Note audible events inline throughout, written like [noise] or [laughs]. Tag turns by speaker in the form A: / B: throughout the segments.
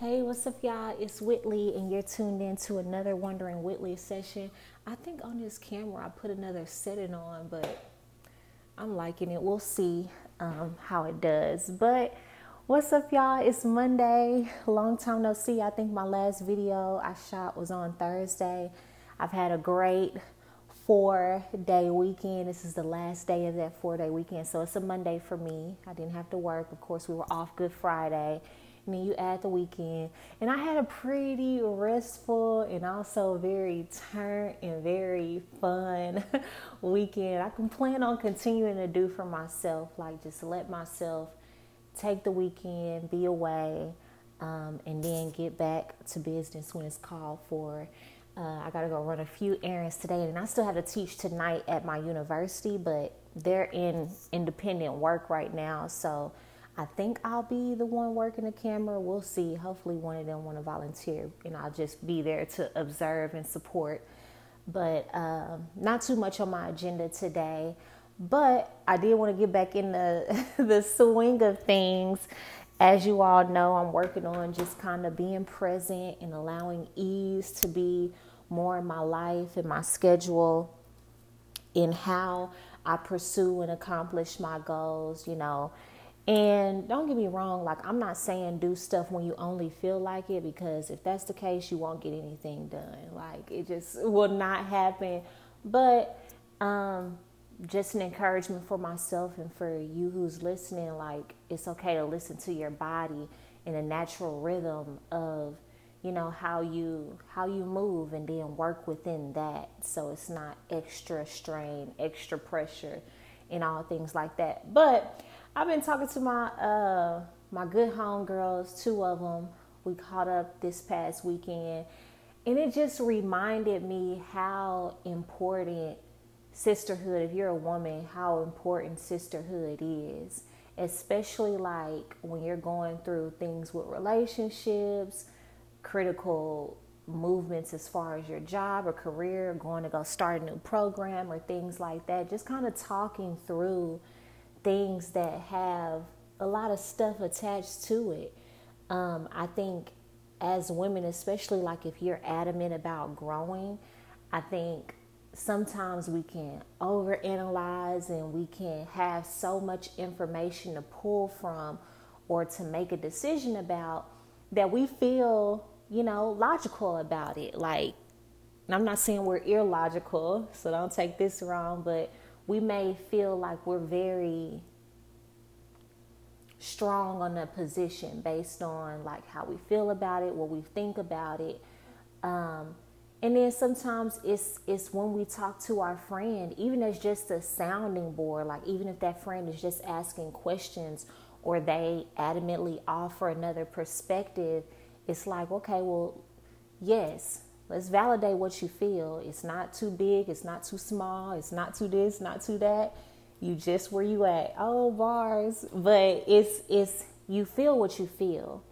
A: Hey, what's up, y'all? It's Whitley, and you're tuned in to another Wondering Whitley session. I think on this camera I put another setting on, but I'm liking it. We'll see um, how it does. But what's up, y'all? It's Monday. Long time no see. I think my last video I shot was on Thursday. I've had a great four day weekend. This is the last day of that four day weekend. So it's a Monday for me. I didn't have to work. Of course, we were off Good Friday and then you add the weekend. And I had a pretty restful and also very turned and very fun [laughs] weekend. I can plan on continuing to do for myself, like just let myself take the weekend, be away, um, and then get back to business when it's called for. Uh, I got to go run a few errands today, and I still have to teach tonight at my university, but they're in independent work right now, so I think I'll be the one working the camera. We'll see. Hopefully, one of them want to volunteer, and I'll just be there to observe and support. But um, not too much on my agenda today. But I did want to get back in the [laughs] the swing of things. As you all know, I'm working on just kind of being present and allowing ease to be more in my life and my schedule in how I pursue and accomplish my goals. You know, and don't get me wrong, like I'm not saying do stuff when you only feel like it because if that's the case, you won't get anything done. Like it just [laughs] will not happen. But um, just an encouragement for myself and for you who's listening, like it's okay to listen to your body in a natural rhythm of you know how you how you move and then work within that so it's not extra strain extra pressure and all things like that but I've been talking to my uh, my good homegirls, two of them. We caught up this past weekend, and it just reminded me how important sisterhood. If you're a woman, how important sisterhood is, especially like when you're going through things with relationships, critical movements as far as your job or career, going to go start a new program or things like that. Just kind of talking through things that have a lot of stuff attached to it. Um, I think as women, especially like if you're adamant about growing, I think sometimes we can overanalyze and we can have so much information to pull from or to make a decision about that we feel, you know, logical about it. Like, I'm not saying we're illogical, so don't take this wrong, but we may feel like we're very strong on a position based on like how we feel about it, what we think about it. Um, and then sometimes it's it's when we talk to our friend, even as just a sounding board, like even if that friend is just asking questions or they adamantly offer another perspective, it's like, okay, well, yes, Let's validate what you feel. It's not too big, it's not too small, it's not too this, not too that. You just where you at. Oh, bars. But it's it's you feel what you feel.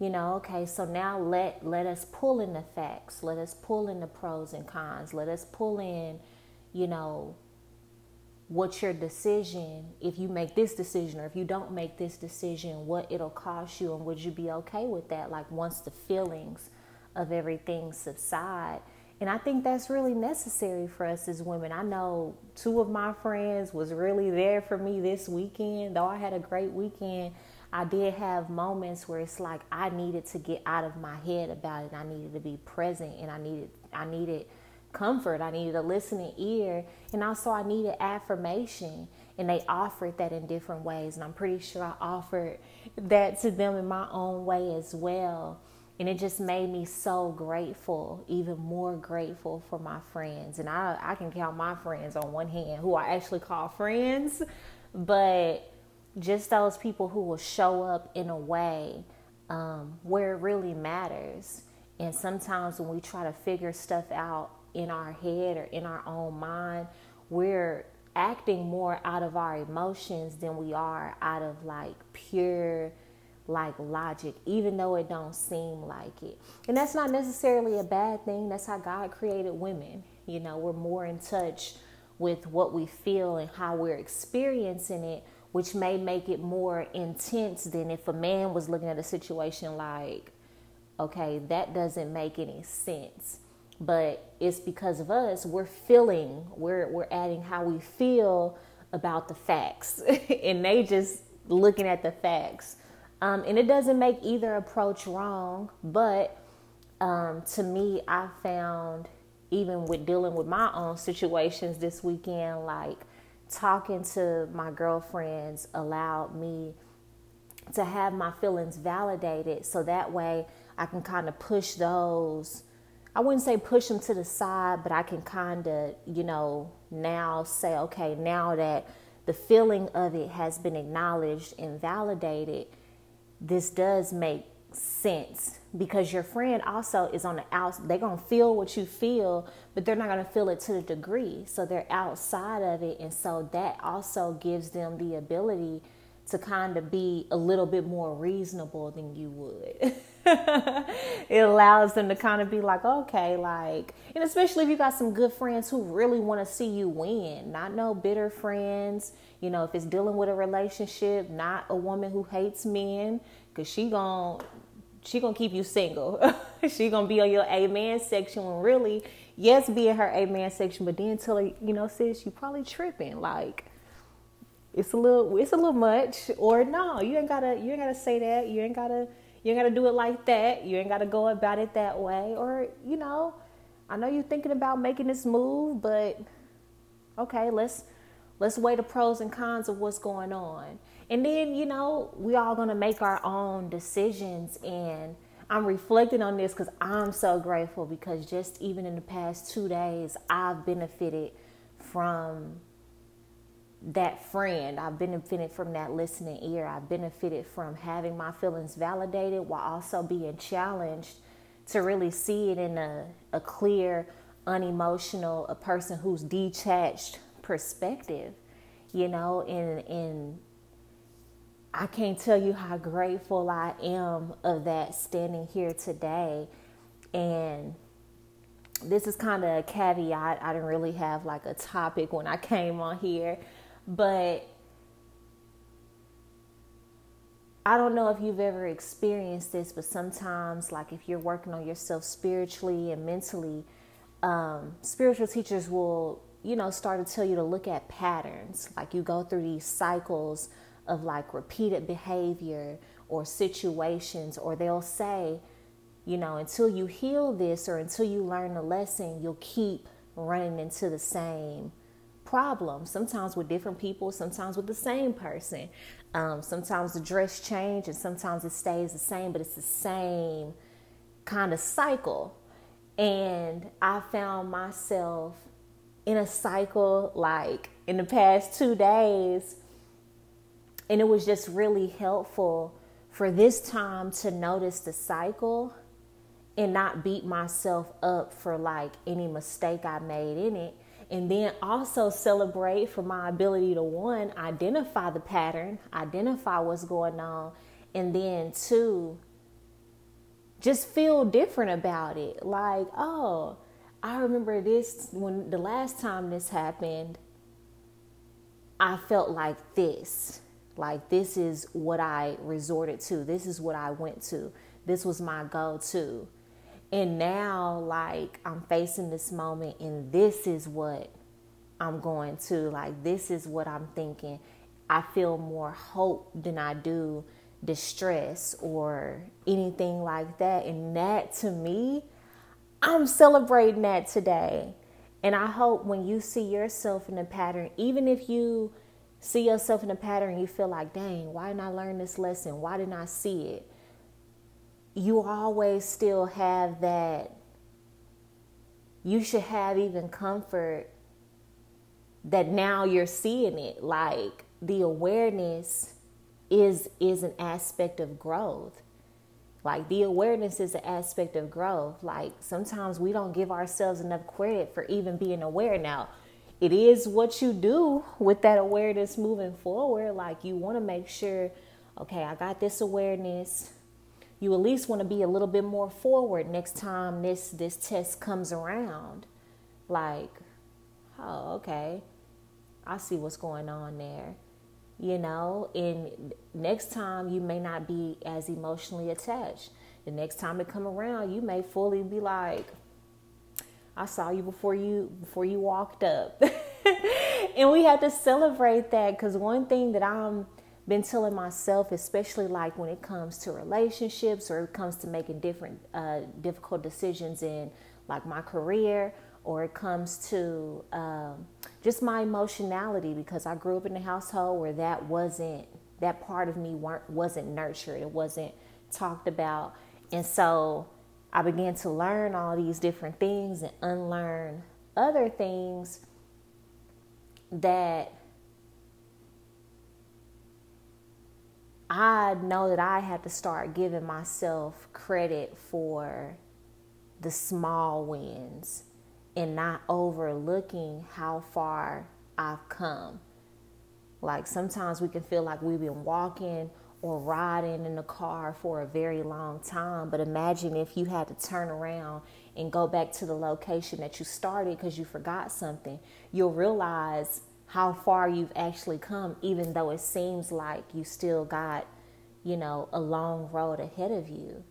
A: You know, okay, so now let let us pull in the facts. Let us pull in the pros and cons. Let us pull in, you know, what's your decision if you make this decision or if you don't make this decision, what it'll cost you and would you be okay with that? Like once the feelings of everything subside. And I think that's really necessary for us as women. I know two of my friends was really there for me this weekend. Though I had a great weekend, I did have moments where it's like I needed to get out of my head about it. I needed to be present and I needed I needed comfort. I needed a listening ear and also I needed affirmation. And they offered that in different ways. And I'm pretty sure I offered that to them in my own way as well. And it just made me so grateful, even more grateful for my friends. And I, I can count my friends on one hand who I actually call friends, but just those people who will show up in a way um, where it really matters. And sometimes when we try to figure stuff out in our head or in our own mind, we're acting more out of our emotions than we are out of like pure like logic even though it don't seem like it and that's not necessarily a bad thing that's how god created women you know we're more in touch with what we feel and how we're experiencing it which may make it more intense than if a man was looking at a situation like Okay, that doesn't make any sense. But it's because of us, we're feeling, we're we're adding how we feel about the facts. [laughs] and they just looking at the facts. Um, and it doesn't make either approach wrong, but um, to me, I found even with dealing with my own situations this weekend, like talking to my girlfriends allowed me to have my feelings validated so that way I can kind of push those. I wouldn't say push them to the side, but I can kind of, you know, now say, okay, now that the feeling of it has been acknowledged and validated, this does make sense because your friend also is on the outside. They're going to feel what you feel, but they're not going to feel it to the degree. So they're outside of it. And so that also gives them the ability to kind of be a little bit more reasonable than you would. [laughs] [laughs] it allows them to kind of be like, okay, like, and especially if you got some good friends who really want to see you win, not no bitter friends. You know, if it's dealing with a relationship, not a woman who hates men, because she gon' she gonna keep you single. [laughs] she gonna be on your amen section when really, yes, be in her amen section, but then tell her, you know, sis, you probably tripping. Like, it's a little, it's a little much. Or no, you ain't gotta, you ain't gotta say that. You ain't gotta, you ain't gotta do it like that. You ain't gotta go about it that way. Or you know, I know you're thinking about making this move, but okay, let's let's weigh the pros and cons of what's going on. And then, you know, we all gonna make our own decisions and I'm reflecting on this because I'm so grateful because just even in the past two days, I've benefited from that friend. I've benefited from that listening ear. I've benefited from having my feelings validated while also being challenged to really see it in a, a clear, unemotional, a person who's detached perspective, you know, and, and I can't tell you how grateful I am of that standing here today. And this is kind of a caveat. I didn't really have like a topic when I came on here, but I don't know if you've ever experienced this, but sometimes, like if you're working on yourself spiritually and mentally, um, spiritual teachers will, you know, start to tell you to look at patterns. Like you go through these cycles of like repeated behavior or situations, or they'll say, you know, until you heal this or until you learn the lesson, you'll keep running into the same problem. Sometimes with different people, sometimes with the same person. Um, sometimes the dress change and sometimes it stays the same, but it's the same kind of cycle. And I found myself in a cycle like in the past two days and it was just really helpful for this time to notice the cycle and not beat myself up for like any mistake I made in it. And then also celebrate for my ability to one, identify the pattern, identify what's going on, and then two, just feel different about it. Like, oh, I remember this when the last time this happened, I felt like this. Like, this is what I resorted to. This is what I went to. This was my go to. And now, like, I'm facing this moment, and this is what I'm going to. Like, this is what I'm thinking. I feel more hope than I do distress or anything like that. And that to me, I'm celebrating that today. And I hope when you see yourself in a pattern, even if you see yourself in a pattern, you feel like, dang, why didn't I learn this lesson? Why didn't I see it? You always still have that. You should have even comfort that now you're seeing it. Like the awareness is is an aspect of growth. Like the awareness is an aspect of growth. Like sometimes we don't give ourselves enough credit for even being aware. Now, it is what you do with that awareness moving forward. Like you want to make sure, okay, I got this awareness. You at least want to be a little bit more forward next time this this test comes around. Like, oh, okay. I see what's going on there. you know, and next time you may not be as emotionally attached. The next time it come around, you may fully be like, I saw you before you before you walked up. [laughs] and we have to celebrate that because one thing that I'm been telling myself, especially like when it comes to relationships or it comes to making different uh, difficult decisions in like my career or it comes to um, just my emotionality because I grew up in a household where that wasn't that part of me weren't wasn't nurtured. It wasn't talked about, and so I began to learn all these different things and unlearn other things that I know that I had to start giving myself credit for the small wins and not overlooking how far I've come. Like sometimes we can feel like we've been walking or riding in the car for a very long time, but imagine if you had to turn around and go back to the location that you started because you forgot something. You'll realize how far you've actually come, even though it seems like you still got, you know, a long road ahead of you.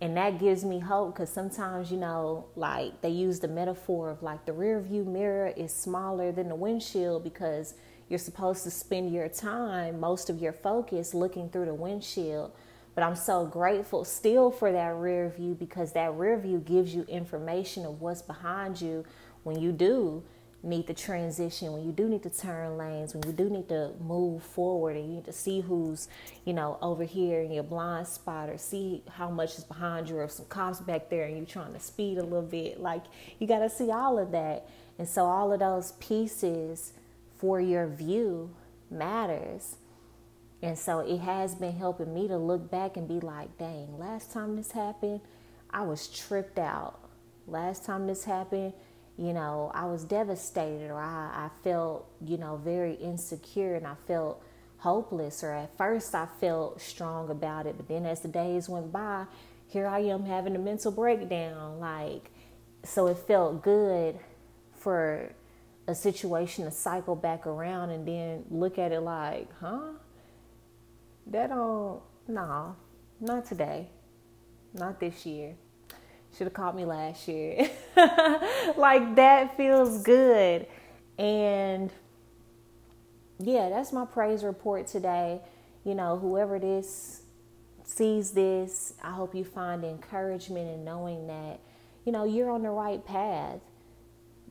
A: And that gives me hope because sometimes, you know, like they use the metaphor of like the rear view mirror is smaller than the windshield because you're supposed to spend your time, most of your focus looking through the windshield. But I'm so grateful still for that rear view because that rear view gives you information of what's behind you when you do need to transition, when you do need to turn lanes, when you do need to move forward and you need to see who's, you know, over here in your blind spot or see how much is behind you or some cops back there and you're trying to speed a little bit. Like you got to see all of that. And so all of those pieces for your view matters. And so it has been helping me to look back and be like, dang, last time this happened, I was tripped out. Last time this happened, you know, I was devastated or I, I felt, you know, very insecure and I felt hopeless or at first I felt strong about it, but then as the days went by, here I am having a mental breakdown. Like, so it felt good for a situation to cycle back around and then look at it like, huh? That don't, nah, not today, not this year. Should have called me last year. [laughs] like that feels good. And yeah, that's my praise report today. You know, whoever this sees this, I hope you find encouragement in knowing that, you know, you're on the right path.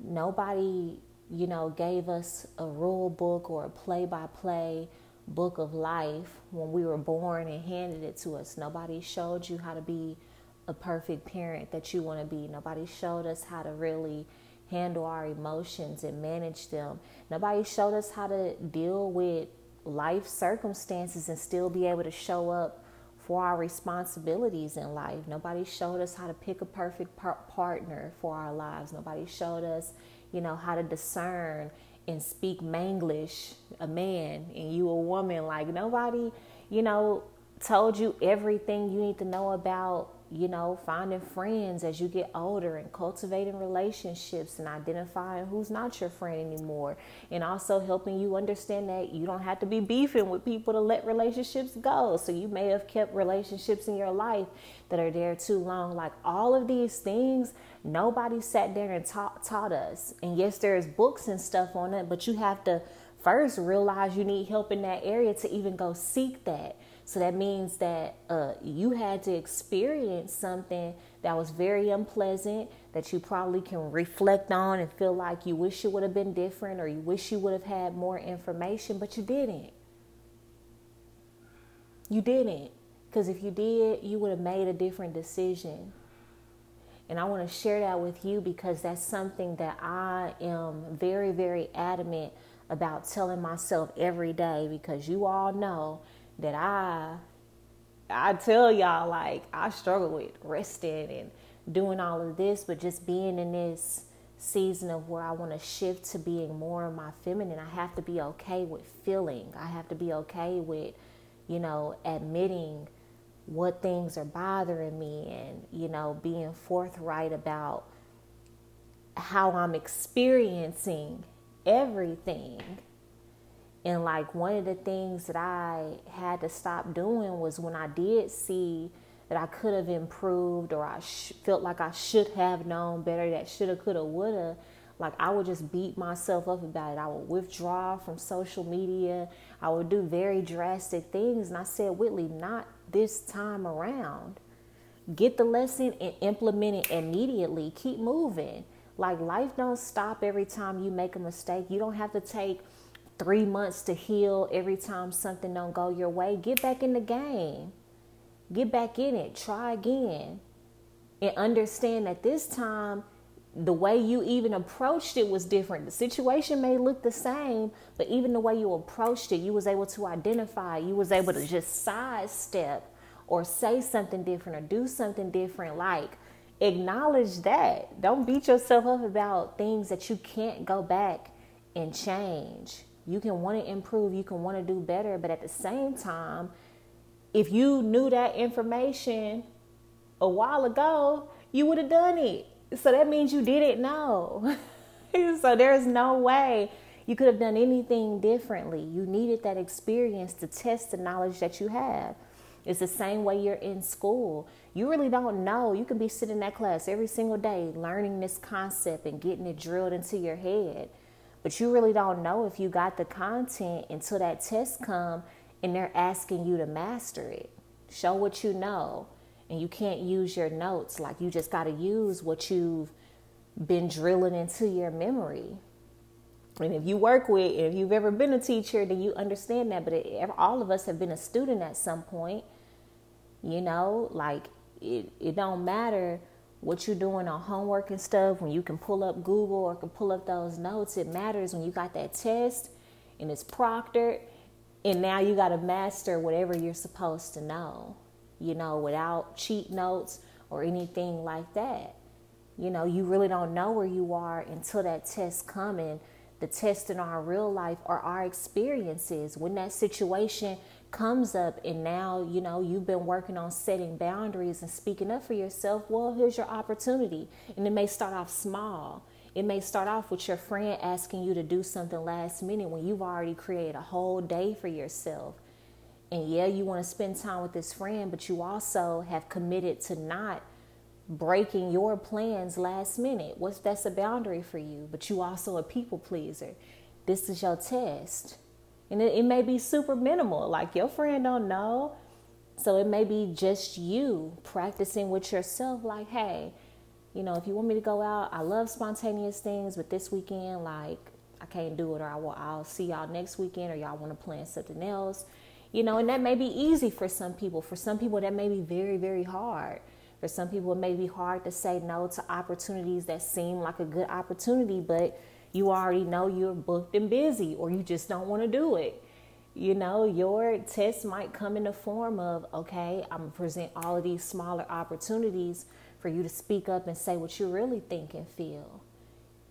A: Nobody, you know, gave us a rule book or a play by play book of life when we were born and handed it to us. Nobody showed you how to be a perfect parent that you want to be. Nobody showed us how to really handle our emotions and manage them. Nobody showed us how to deal with life circumstances and still be able to show up for our responsibilities in life. Nobody showed us how to pick a perfect par- partner for our lives. Nobody showed us, you know, how to discern and speak Manglish, a man, and you a woman. Like nobody, you know, told you everything you need to know about you know, finding friends as you get older and cultivating relationships and identifying who's not your friend anymore. And also helping you understand that you don't have to be beefing with people to let relationships go. So you may have kept relationships in your life that are there too long. Like all of these things, nobody sat there and taught, taught us. And yes, there's books and stuff on it, but you have to first realize you need help in that area to even go seek that. So that means that uh, you had to experience something that was very unpleasant that you probably can reflect on and feel like you wish it would have been different or you wish you would have had more information, but you didn't. You didn't. Because if you did, you would have made a different decision. And I want to share that with you because that's something that I am very, very adamant about telling myself every day because you all know that I I tell y'all like I struggle with resting and doing all of this, but just being in this season of where I want to shift to being more of my feminine, I have to be okay with feeling. I have to be okay with, you know, admitting what things are bothering me and, you know, being forthright about how I'm experiencing everything And like one of the things that I had to stop doing was when I did see that I could have improved or I sh- felt like I should have known better, that shoulda, coulda, woulda, like I would just beat myself up about it. I would withdraw from social media. I would do very drastic things. And I said, Whitley, not this time around. Get the lesson and implement it immediately. Keep moving. Like life don't stop every time you make a mistake. You don't have to take three months to heal every time something don't go your way. Get back in the game. Get back in it. Try again. And understand that this time the way you even approached it was different. The situation may look the same, but even the way you approached it, you was able to identify, you was able to just sidestep or say something different or do something different. Like acknowledge that. Don't beat yourself up about things that you can't go back and change. You can want to improve, you can want to do better, but at the same time, if you knew that information a while ago, you would have done it. So that means you didn't know. [laughs] so there's no way you could have done anything differently. You needed that experience to test the knowledge that you have. It's the same way you're in school. You really don't know. You can be sitting in that class every single day learning this concept and getting it drilled into your head. But you really don't know if you got the content until that test come and they're asking you to master it. Show what you know. And you can't use your notes. Like you just got to use what you've been drilling into your memory. And if you work with, if you've ever been a teacher, then you understand that. But it, all of us have been a student at some point. You know, like it, it don't matter what you're doing on homework and stuff when you can pull up Google or can pull up those notes. It matters when you got that test and it's proctored and now you got to master whatever you're supposed to know, you know, without cheat notes or anything like that. You know, you really don't know where you are until that test coming. The test in our real life or our experiences when that situation comes up and now you know you've been working on setting boundaries and speaking up for yourself well here's your opportunity. And it may start off small. It may start off with your friend asking you to do something last minute when you've already created a whole day for yourself. And yeah you want to spend time with this friend but you also have committed to not breaking your plans last minute. What's that's a boundary for you but you also a people pleaser. This is your test and it, it may be super minimal like your friend don't know. So it may be just you practicing with yourself like hey you know if you want me to go out i love spontaneous things but this weekend like i can't do it or I will, i'll see y'all next weekend or y'all want to plan something else. You know and that may be easy for some people. For some people that may be very very hard. For some people it may be hard to say no to opportunities that seem like a good opportunity but you already know you're booked and busy or you just don't want to do it. You know, your test might come in the form of, okay, I'm present all of these smaller opportunities for you to speak up and say what you really think and feel.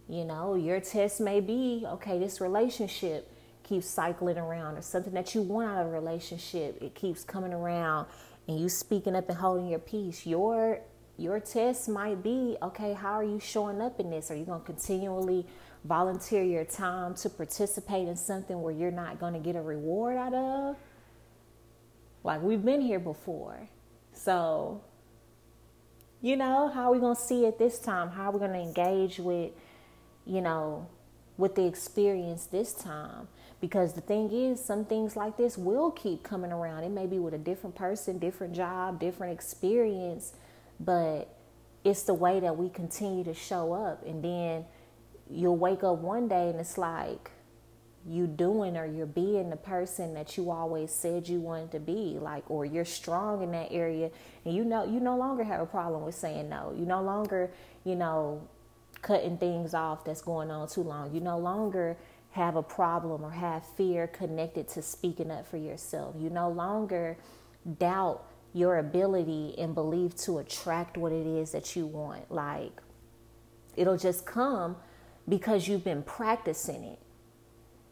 A: You know, your test may be, okay, this relationship keeps cycling around or something that you want out of a relationship. It keeps coming around and you speaking up and holding your peace. Your your test might be, okay, how are you showing up in this? Are you going to continually volunteer your time to participate in something where you're not going to get a reward out of. Like we've been here before. So, you know, how are we going to see it this time? How are we going to engage with, you know, with the experience this time? Because the thing is, some things like this will keep coming around. It may be with a different person, different job, different experience, but it's the way that we continue to show up. And then you'll wake up one day and it's like you doing or you're being the person that you always said you wanted to be like or you're strong in that area and you know you no longer have a problem with saying no. You no longer you know cutting things off that's going on too long. You no longer have a problem or have fear connected to speaking up for yourself. You no longer doubt your ability and belief to attract what it is that you want. Like it'll just come because you've been practicing it.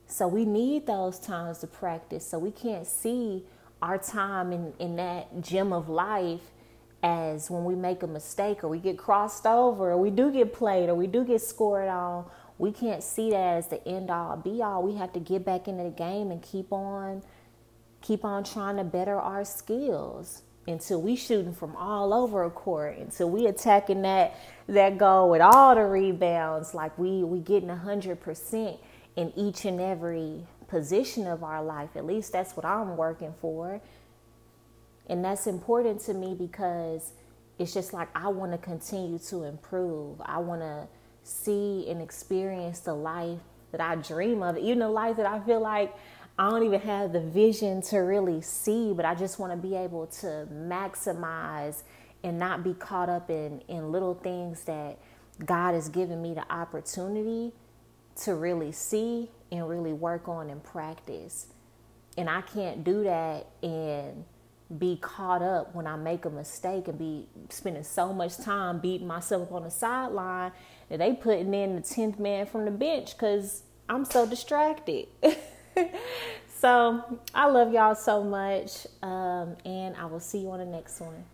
A: So we need those times to practice. So we can't see our time in, in that gym of life as when we make a mistake or we get crossed over or we do get played or we do get scored on. we can't see that as the end all be all. We have to get back into the game and keep on keep on trying to better our skills until we shooting from all over a court until we attacking that that goal with all the rebounds like we we getting a hundred percent in each and every position of our life. At least that's what i'm working for. And that's important to me because it's just like i want to continue to improve. I want to see and experience the life that i dream of. Even the life that i feel like I don't even have the vision to really see, but I just want to be able to maximize and not be caught up in, in little things that God has given me the opportunity to really see and really work on and practice. And I can't do that and be caught up when I make a mistake and be spending so much time beating myself up on the sideline that they putting in the 10th man from the bench because I'm so distracted. [laughs] [laughs] so I love y'all so much. Um, and I will see you on the next one.